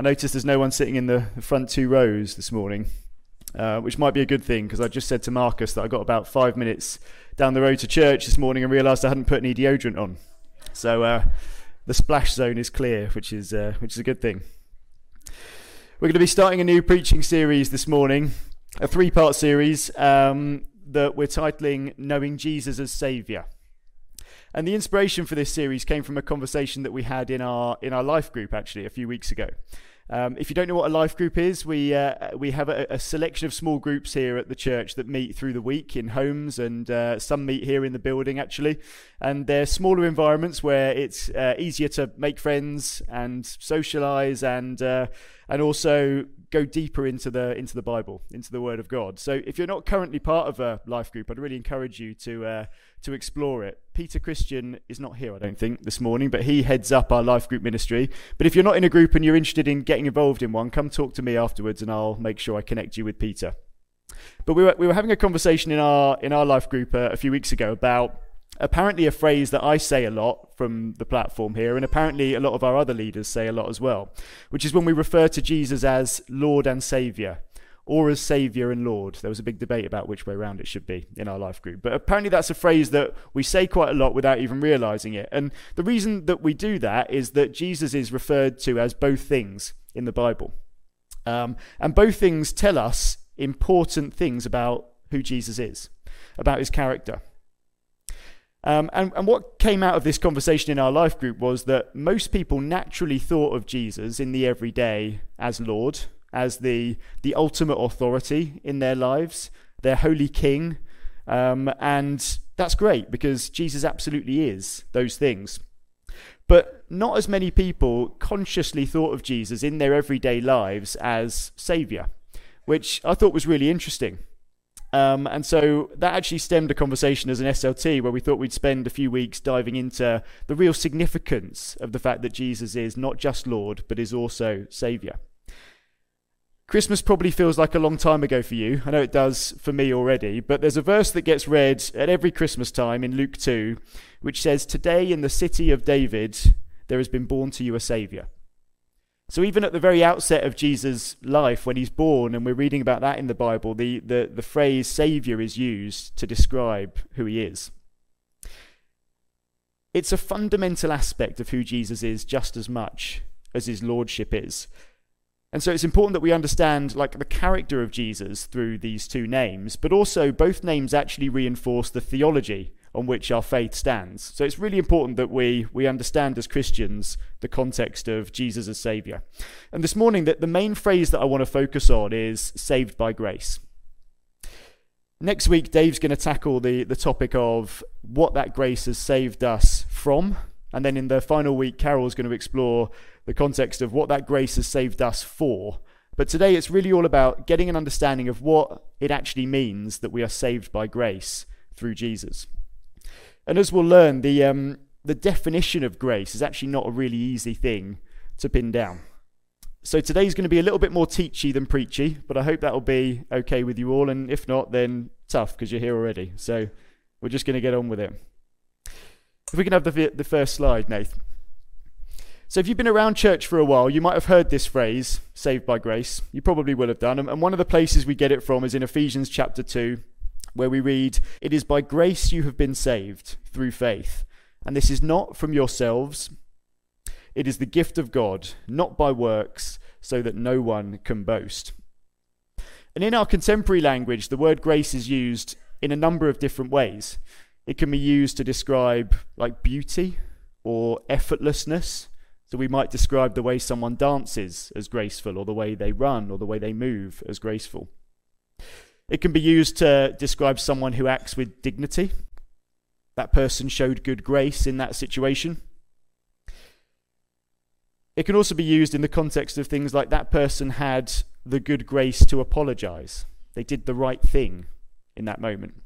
I noticed there's no one sitting in the front two rows this morning, uh, which might be a good thing because I just said to Marcus that I got about five minutes down the road to church this morning and realised I hadn't put any deodorant on. So uh, the splash zone is clear, which is uh, which is a good thing. We're going to be starting a new preaching series this morning, a three-part series um, that we're titling "Knowing Jesus as Saviour." And the inspiration for this series came from a conversation that we had in our in our life group actually a few weeks ago. Um, if you don't know what a life group is, we uh, we have a, a, selection of small groups here at the church that meet through the week in homes, and uh, some meet here in the building actually. And they're smaller environments where it's uh, easier to make friends and socialise and uh, and also go deeper into the into the Bible, into the Word of God. So if you're not currently part of a life group, I'd really encourage you to uh, to explore it. Peter Christian is not here, I don't think, this morning, but he heads up our life group ministry. But if you're not in a group and you're interested in getting involved in one, come talk to me afterwards, and I'll make sure I connect you with Peter. But we were we were having a conversation in our in our life group uh, a few weeks ago about apparently a phrase that I say a lot from the platform here, and apparently a lot of our other leaders say a lot as well, which is when we refer to Jesus as Lord and Saviour, or as Saviour and Lord. There was a big debate about which way around it should be in our life group. But apparently that's a phrase that we say quite a lot without even realizing it. And the reason that we do that is that Jesus is referred to as both things in the Bible. Um, and both things tell us important things about who Jesus is, about his character. Um, and, and what came out of this conversation in our life group was that most people naturally thought of Jesus in the everyday as Lord, as the, the ultimate authority in their lives, their holy king. Um, and that's great because Jesus absolutely is those things. But not as many people consciously thought of Jesus in their everyday lives as Saviour, which I thought was really interesting. Um, and so that actually stemmed a conversation as an SLT where we thought we'd spend a few weeks diving into the real significance of the fact that Jesus is not just Lord, but is also Saviour. Christmas probably feels like a long time ago for you. I know it does for me already, but there's a verse that gets read at every Christmas time in Luke 2, which says, Today in the city of David, there has been born to you a Saviour. So even at the very outset of Jesus' life, when he's born, and we're reading about that in the Bible, the, the, the phrase Saviour is used to describe who he is. It's a fundamental aspect of who Jesus is just as much as his lordship is. And so it's important that we understand like the character of Jesus through these two names, but also both names actually reinforce the theology on which our faith stands. So it's really important that we, we understand as Christians the context of Jesus as Saviour. And this morning, that the main phrase that I want to focus on is saved by grace. Next week, Dave's going to tackle the, the topic of what that grace has saved us from. And then in the final week, Carol's going to explore the context of what that grace has saved us for. But today, it's really all about getting an understanding of what it actually means that we are saved by grace through Jesus. And as we'll learn, the, um, the definition of grace is actually not a really easy thing to pin down. So today's going to be a little bit more teachy than preachy, but I hope that'll be okay with you all. And if not, then tough because you're here already. So we're just going to get on with it. If we can have the, the first slide, Nath. So if you've been around church for a while, you might have heard this phrase, saved by grace. You probably will have done. And one of the places we get it from is in Ephesians chapter 2, where we read, It is by grace you have been saved through faith. And this is not from yourselves, it is the gift of God, not by works, so that no one can boast. And in our contemporary language, the word grace is used in a number of different ways. It can be used to describe like beauty or effortlessness. So we might describe the way someone dances as graceful, or the way they run, or the way they move as graceful. It can be used to describe someone who acts with dignity. That person showed good grace in that situation. It can also be used in the context of things like that person had the good grace to apologize. They did the right thing in that moment.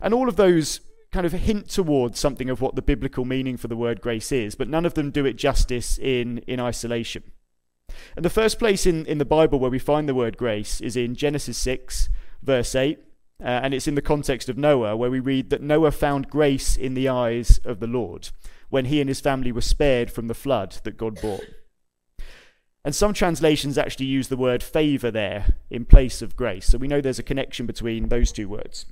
And all of those kind of hint towards something of what the biblical meaning for the word grace is, but none of them do it justice in, in isolation. And the first place in, in the Bible where we find the word grace is in Genesis 6, verse 8. Uh, and it's in the context of Noah, where we read that Noah found grace in the eyes of the Lord when he and his family were spared from the flood that God brought. And some translations actually use the word favor there in place of grace. So we know there's a connection between those two words.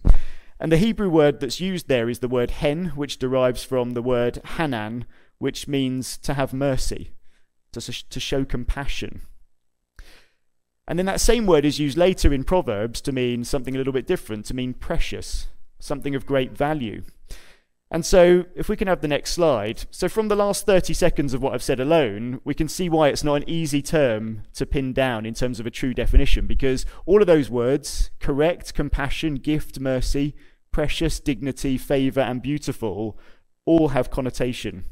And the Hebrew word that's used there is the word hen, which derives from the word hanan, which means to have mercy, to, to show compassion. And then that same word is used later in Proverbs to mean something a little bit different, to mean precious, something of great value. And so, if we can have the next slide. So, from the last 30 seconds of what I've said alone, we can see why it's not an easy term to pin down in terms of a true definition, because all of those words correct, compassion, gift, mercy, precious, dignity, favor, and beautiful all have connotation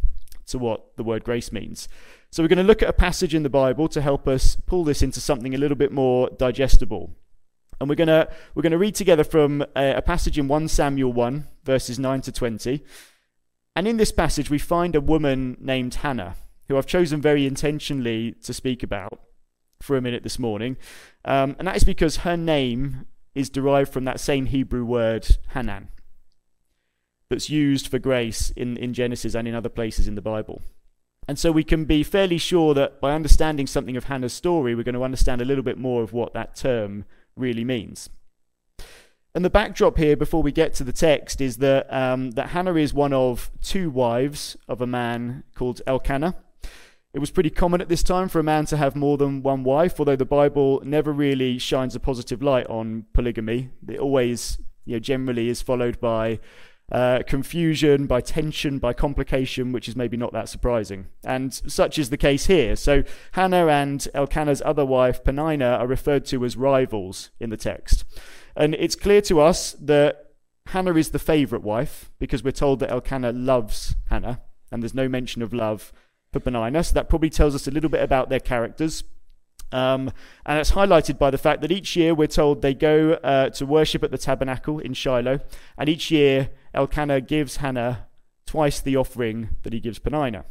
to what the word grace means. So, we're going to look at a passage in the Bible to help us pull this into something a little bit more digestible. And we're going to we're going to read together from a, a passage in 1 Samuel 1 verses 9 to 20. And in this passage we find a woman named Hannah who I've chosen very intentionally to speak about for a minute this morning. Um, and that is because her name is derived from that same Hebrew word Hanan that's used for grace in, in Genesis and in other places in the Bible. And so we can be fairly sure that by understanding something of Hannah's story, we're going to understand a little bit more of what that term really means. And the backdrop here, before we get to the text, is that, um, that Hannah is one of two wives of a man called Elkanah. It was pretty common at this time for a man to have more than one wife, although the Bible never really shines a positive light on polygamy. It always, you know, generally is followed by uh, confusion, by tension, by complication, which is maybe not that surprising. And such is the case here. So Hannah and Elkanah's other wife, Penina, are referred to as rivals in the text. And it's clear to us that Hannah is the favourite wife because we're told that Elkanah loves Hannah, and there's no mention of love for Penina. So that probably tells us a little bit about their characters. Um, and it's highlighted by the fact that each year we're told they go uh, to worship at the tabernacle in Shiloh, and each year Elkanah gives Hannah twice the offering that he gives Penina.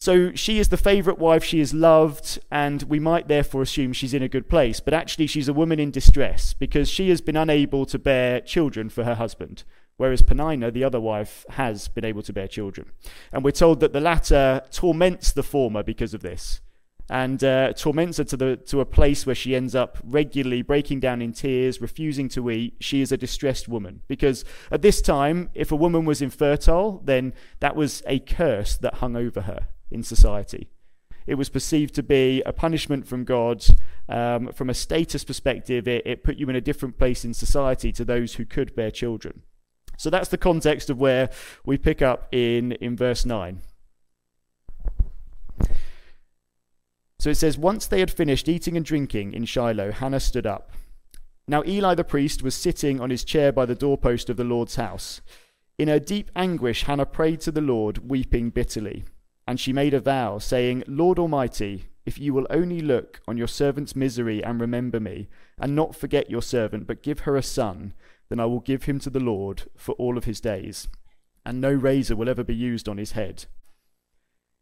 So she is the favourite wife, she is loved, and we might therefore assume she's in a good place. But actually, she's a woman in distress because she has been unable to bear children for her husband, whereas Penina, the other wife, has been able to bear children. And we're told that the latter torments the former because of this and uh, torments her to, the, to a place where she ends up regularly breaking down in tears, refusing to eat. She is a distressed woman. Because at this time, if a woman was infertile, then that was a curse that hung over her in society. It was perceived to be a punishment from God. Um, from a status perspective, it, it put you in a different place in society to those who could bear children. So that's the context of where we pick up in, in verse 9. So it says, Once they had finished eating and drinking in Shiloh, Hannah stood up. Now Eli the priest was sitting on his chair by the doorpost of the Lord's house. In her deep anguish, Hannah prayed to the Lord, weeping bitterly. And she made a vow, saying, Lord Almighty, if you will only look on your servant's misery and remember me, and not forget your servant, but give her a son, then I will give him to the Lord for all of his days, and no razor will ever be used on his head.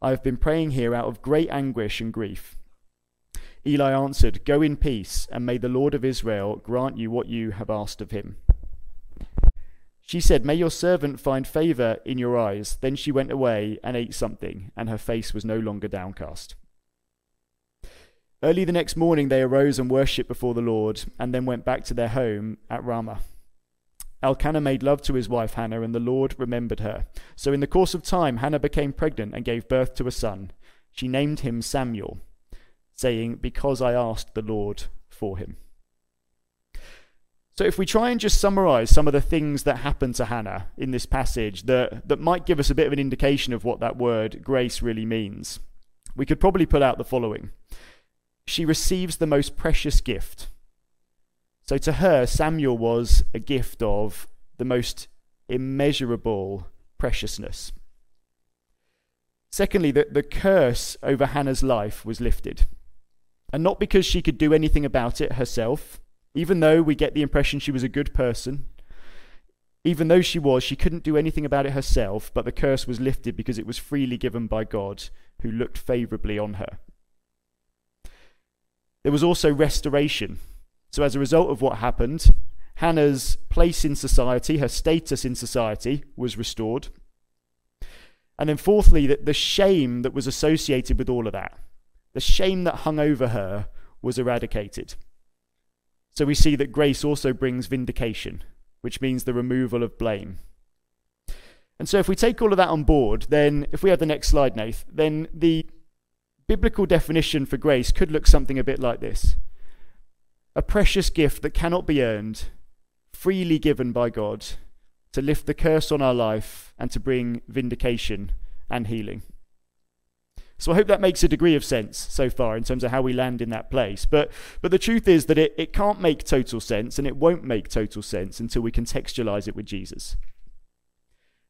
I have been praying here out of great anguish and grief. Eli answered, Go in peace, and may the Lord of Israel grant you what you have asked of him. She said, May your servant find favor in your eyes. Then she went away and ate something, and her face was no longer downcast. Early the next morning they arose and worshipped before the Lord, and then went back to their home at Ramah. Elkanah made love to his wife Hannah, and the Lord remembered her. So in the course of time, Hannah became pregnant and gave birth to a son. She named him Samuel, saying, Because I asked the Lord for him. So, if we try and just summarize some of the things that happened to Hannah in this passage that, that might give us a bit of an indication of what that word grace really means, we could probably pull out the following. She receives the most precious gift so to her, Samuel was a gift of the most immeasurable preciousness. Secondly, that the curse over Hannah's life was lifted. And not because she could do anything about it herself, even though we get the impression she was a good person. Even though she was, she couldn't do anything about it herself, but the curse was lifted because it was freely given by God, who looked favourably on her. There was also restoration. So, as a result of what happened, Hannah's place in society, her status in society, was restored. And then, fourthly, that the shame that was associated with all of that, the shame that hung over her, was eradicated. So we see that grace also brings vindication, which means the removal of blame. And so, if we take all of that on board, then if we have the next slide, Nath, then the biblical definition for grace could look something a bit like this a precious gift that cannot be earned, freely given by God to lift the curse on our life and to bring vindication and healing. So I hope that makes a degree of sense so far in terms of how we land in that place. But, but the truth is that it, it can't make total sense and it won't make total sense until we contextualize it with Jesus.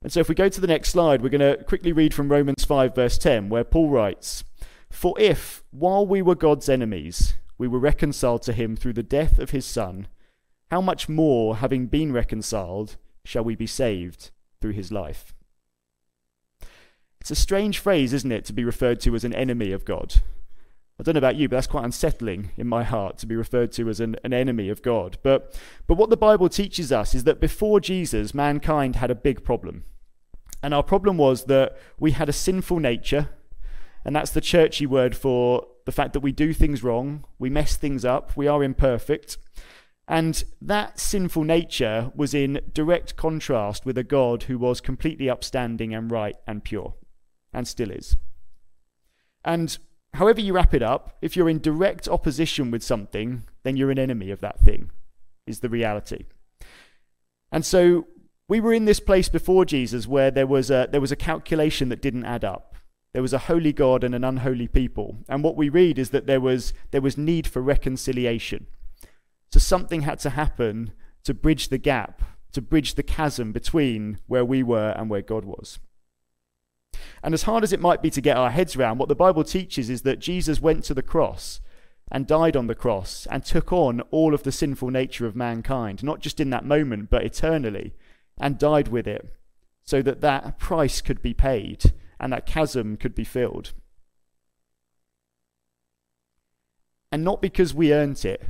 And so if we go to the next slide, we're going to quickly read from Romans 5, verse 10, where Paul writes For if, while we were God's enemies, we were reconciled to him through the death of his Son, how much more, having been reconciled, shall we be saved through his life? It's a strange phrase, isn't it, to be referred to as an enemy of God. I don't know about you, but that's quite unsettling in my heart to be referred to as an, an enemy of God. But, but what the Bible teaches us is that before Jesus, mankind had a big problem. And our problem was that we had a sinful nature, and that's the churchy word for the fact that we do things wrong, we mess things up, we are imperfect. And that sinful nature was in direct contrast with a God who was completely upstanding and right and pure, and still is. And however you wrap it up, if you're in direct opposition with something, then you're an enemy of that thing, is the reality. And so we were in this place before Jesus where there was a, there was a calculation that didn't add up. There was a holy God and an unholy people. And what we read is that there was, there was need for reconciliation. So something had to happen to bridge the gap, to bridge the chasm between where we were and where God was. And as hard as it might be to get our heads around, what the Bible teaches is that Jesus went to the cross and died on the cross and took on all of the sinful nature of mankind, not just in that moment, but eternally, and died with it, so that that price could be paid and that chasm could be filled. And not because we earned it,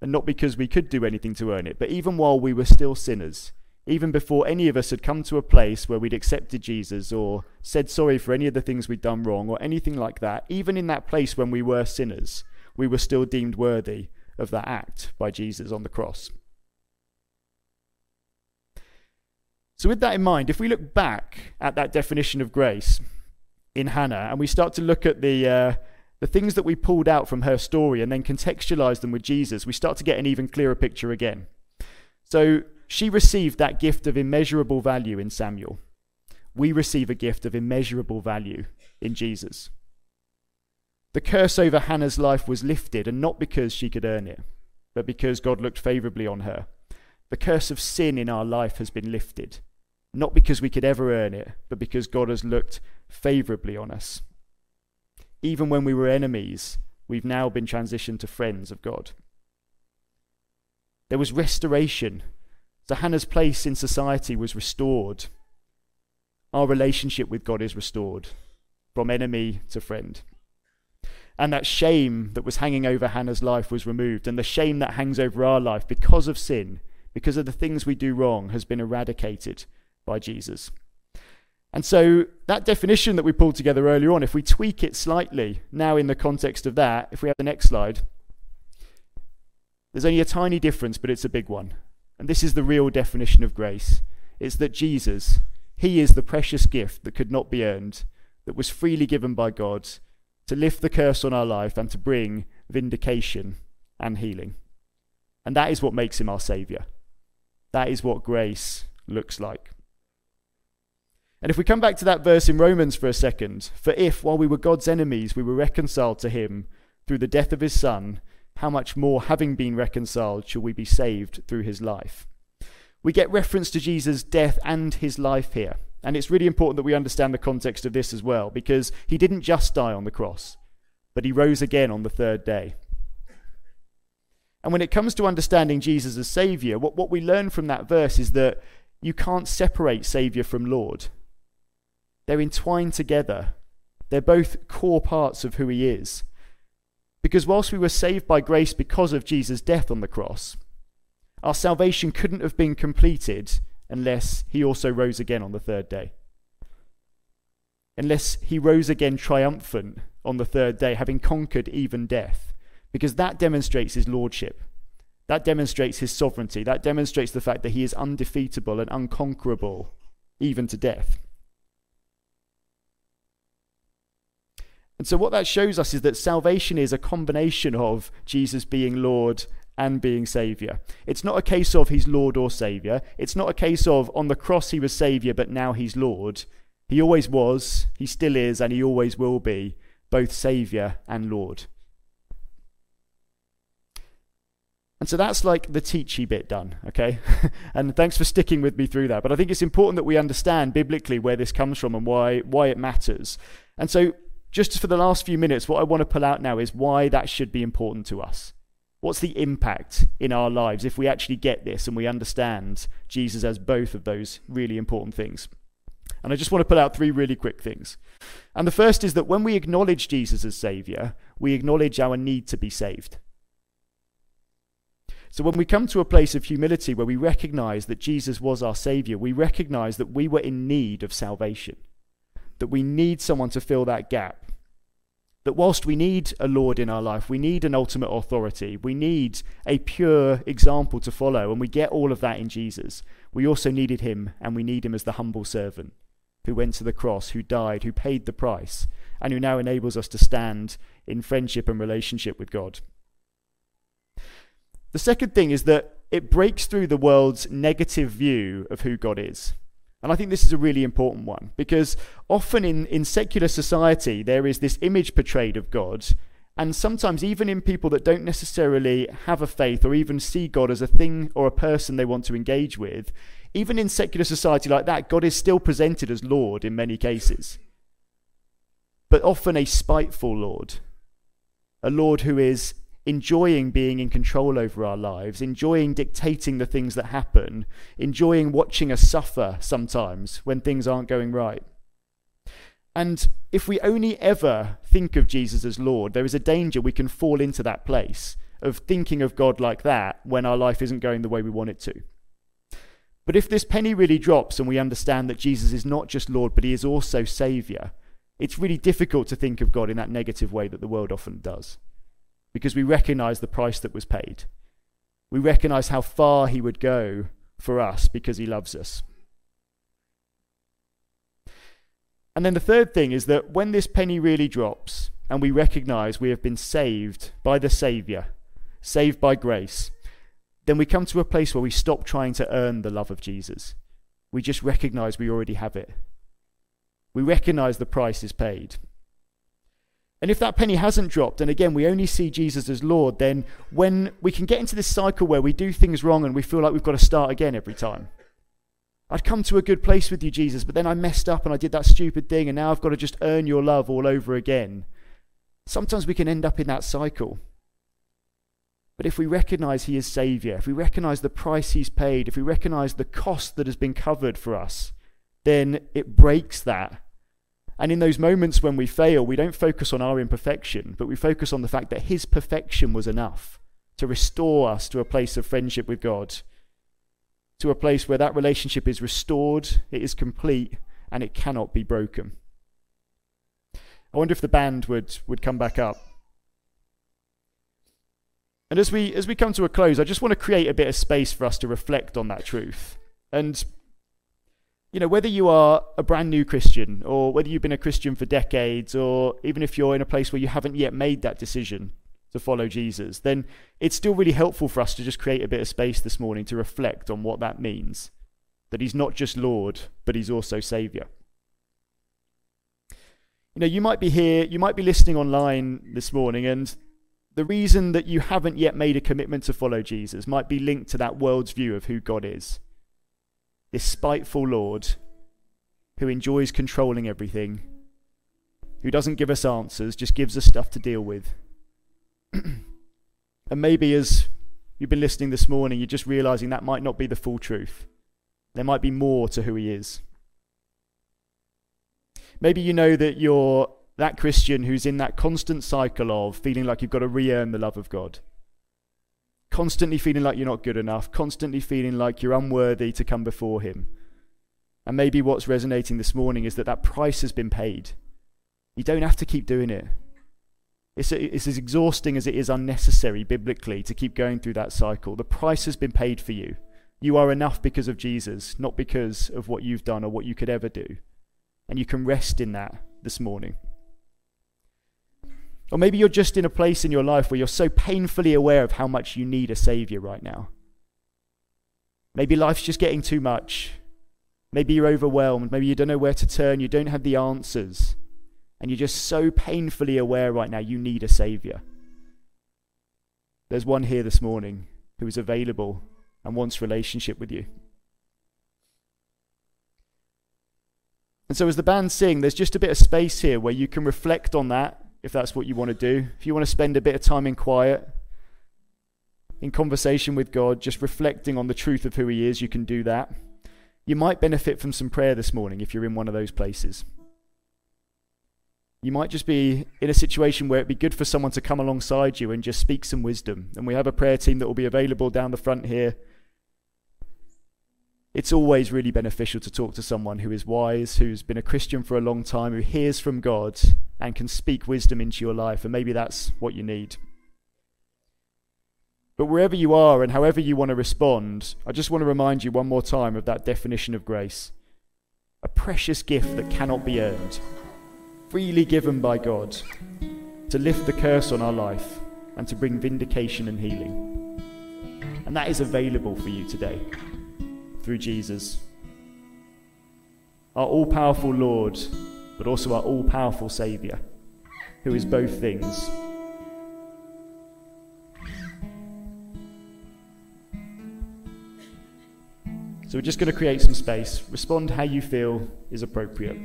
and not because we could do anything to earn it, but even while we were still sinners, even before any of us had come to a place where we'd accepted Jesus or said sorry for any of the things we'd done wrong or anything like that, even in that place when we were sinners, we were still deemed worthy of that act by Jesus on the cross. So, with that in mind, if we look back at that definition of grace in Hannah and we start to look at the, uh, the things that we pulled out from her story and then contextualize them with Jesus, we start to get an even clearer picture again. So, she received that gift of immeasurable value in Samuel. We receive a gift of immeasurable value in Jesus. The curse over Hannah's life was lifted, and not because she could earn it, but because God looked favorably on her. The curse of sin in our life has been lifted, not because we could ever earn it, but because God has looked favorably on us. Even when we were enemies, we've now been transitioned to friends of God. There was restoration. So Hannah's place in society was restored. Our relationship with God is restored from enemy to friend. And that shame that was hanging over Hannah's life was removed. And the shame that hangs over our life because of sin, because of the things we do wrong, has been eradicated by Jesus. And so, that definition that we pulled together earlier on, if we tweak it slightly now in the context of that, if we have the next slide, there's only a tiny difference, but it's a big one. And this is the real definition of grace it's that Jesus, He is the precious gift that could not be earned, that was freely given by God to lift the curse on our life and to bring vindication and healing. And that is what makes Him our Saviour. That is what grace looks like. And if we come back to that verse in Romans for a second, for if, while we were God's enemies, we were reconciled to him through the death of his Son, how much more, having been reconciled, shall we be saved through his life? We get reference to Jesus' death and his life here. And it's really important that we understand the context of this as well, because he didn't just die on the cross, but he rose again on the third day. And when it comes to understanding Jesus as Savior, what, what we learn from that verse is that you can't separate Savior from Lord. They're entwined together, they're both core parts of who He is. Because whilst we were saved by grace because of Jesus' death on the cross, our salvation couldn't have been completed unless He also rose again on the third day. Unless He rose again triumphant on the third day, having conquered even death because that demonstrates his lordship. That demonstrates his sovereignty. That demonstrates the fact that he is undefeatable and unconquerable, even to death. And so, what that shows us is that salvation is a combination of Jesus being Lord and being Saviour. It's not a case of he's Lord or Saviour. It's not a case of on the cross he was Saviour, but now he's Lord. He always was, he still is, and he always will be both Saviour and Lord. And so that's like the teachy bit done, okay? and thanks for sticking with me through that. But I think it's important that we understand biblically where this comes from and why, why it matters. And so, just for the last few minutes, what I want to pull out now is why that should be important to us. What's the impact in our lives if we actually get this and we understand Jesus as both of those really important things? And I just want to pull out three really quick things. And the first is that when we acknowledge Jesus as Savior, we acknowledge our need to be saved. So when we come to a place of humility where we recognize that Jesus was our Savior, we recognize that we were in need of salvation, that we need someone to fill that gap. That whilst we need a Lord in our life, we need an ultimate authority, we need a pure example to follow, and we get all of that in Jesus. We also needed him, and we need him as the humble servant who went to the cross, who died, who paid the price, and who now enables us to stand in friendship and relationship with God. The second thing is that it breaks through the world's negative view of who God is. And I think this is a really important one because often in, in secular society, there is this image portrayed of God. And sometimes, even in people that don't necessarily have a faith or even see God as a thing or a person they want to engage with, even in secular society like that, God is still presented as Lord in many cases. But often a spiteful Lord, a Lord who is enjoying being in control over our lives, enjoying dictating the things that happen, enjoying watching us suffer sometimes when things aren't going right. And if we only ever think of Jesus as Lord, there is a danger we can fall into that place of thinking of God like that when our life isn't going the way we want it to. But if this penny really drops and we understand that Jesus is not just Lord, but he is also Saviour, it's really difficult to think of God in that negative way that the world often does because we recognize the price that was paid. We recognize how far he would go for us because he loves us. And then the third thing is that when this penny really drops and we recognize we have been saved by the Savior, saved by grace, then we come to a place where we stop trying to earn the love of Jesus. We just recognize we already have it. We recognize the price is paid. And if that penny hasn't dropped, and again, we only see Jesus as Lord, then when we can get into this cycle where we do things wrong and we feel like we've got to start again every time. I'd come to a good place with you, Jesus, but then I messed up and I did that stupid thing, and now I've got to just earn your love all over again. Sometimes we can end up in that cycle. But if we recognize He is Savior, if we recognize the price He's paid, if we recognize the cost that has been covered for us, then it breaks that and in those moments when we fail, we don't focus on our imperfection, but we focus on the fact that His perfection was enough to restore us to a place of friendship with God, to a place where that relationship is restored, it is complete, and it cannot be broken. I wonder if the band would, would come back up. And as we, as we come to a close, I just want to create a bit of space for us to reflect on that truth. And you know, whether you are a brand new Christian or whether you've been a Christian for decades or even if you're in a place where you haven't yet made that decision to follow Jesus, then it's still really helpful for us to just create a bit of space this morning to reflect on what that means. That he's not just Lord, but he's also Savior. You know, you might be here, you might be listening online this morning, and the reason that you haven't yet made a commitment to follow Jesus might be linked to that world's view of who God is this spiteful Lord who enjoys controlling everything, who doesn't give us answers, just gives us stuff to deal with. and maybe as You've been listening this morning, you're just realizing that might not be the full truth. There might be more to who He is. Maybe you know that you're that Christian who's in that constant cycle of feeling like you've got to re earn the love of God. Constantly feeling like you're not good enough, constantly feeling like you're unworthy to come before Him. And maybe what's resonating this morning is that that price has been paid. You don't have to keep doing it. It's, it's as exhausting as it is unnecessary biblically to keep going through that cycle. The price has been paid for you. You are enough because of Jesus, not because of what you've done or what you could ever do. And you can rest in that this morning. Or maybe you're just in a place in your life where you're so painfully aware of how much you need a Savior right now. Maybe life's just getting too much. Maybe you're overwhelmed. Maybe you don't know where to turn. You don't have the answers and you're just so painfully aware right now you need a Savior. There's one here this morning who is available and wants relationship with you. And so, as the band sing, there's just a bit of space here where you can reflect on that if that's what you want to do. If you want to spend a bit of time in quiet, in conversation with God, just reflecting on the truth of who He is, you can do that. You might benefit from some prayer this morning if you're in one of those places. You might just be in a situation where it'd be good for someone to come alongside you and just speak some wisdom. And we have a prayer team that will be available down the front here. It's always really beneficial to talk to someone who is wise, who's been a Christian for a long time, who hears from God and can speak wisdom into your life. And maybe that's what you need. But wherever you are and however you want to respond, I just want to remind you one more time of that definition of grace a precious gift that cannot be earned freely given by God to lift the curse on our life and to bring vindication and healing. And that is available for you today through Jesus. Our all powerful Lord, but also our all powerful Saviour, who is both things. So we're just going to create some space. Respond how you feel is appropriate.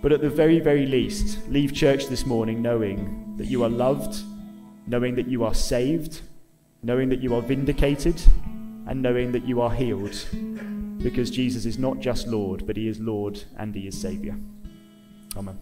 But at the very, very least, leave church this morning knowing that you are loved, knowing that you are saved, knowing that you are vindicated, and knowing that you are healed. Because Jesus is not just Lord, but He is Lord and He is Saviour. Amen.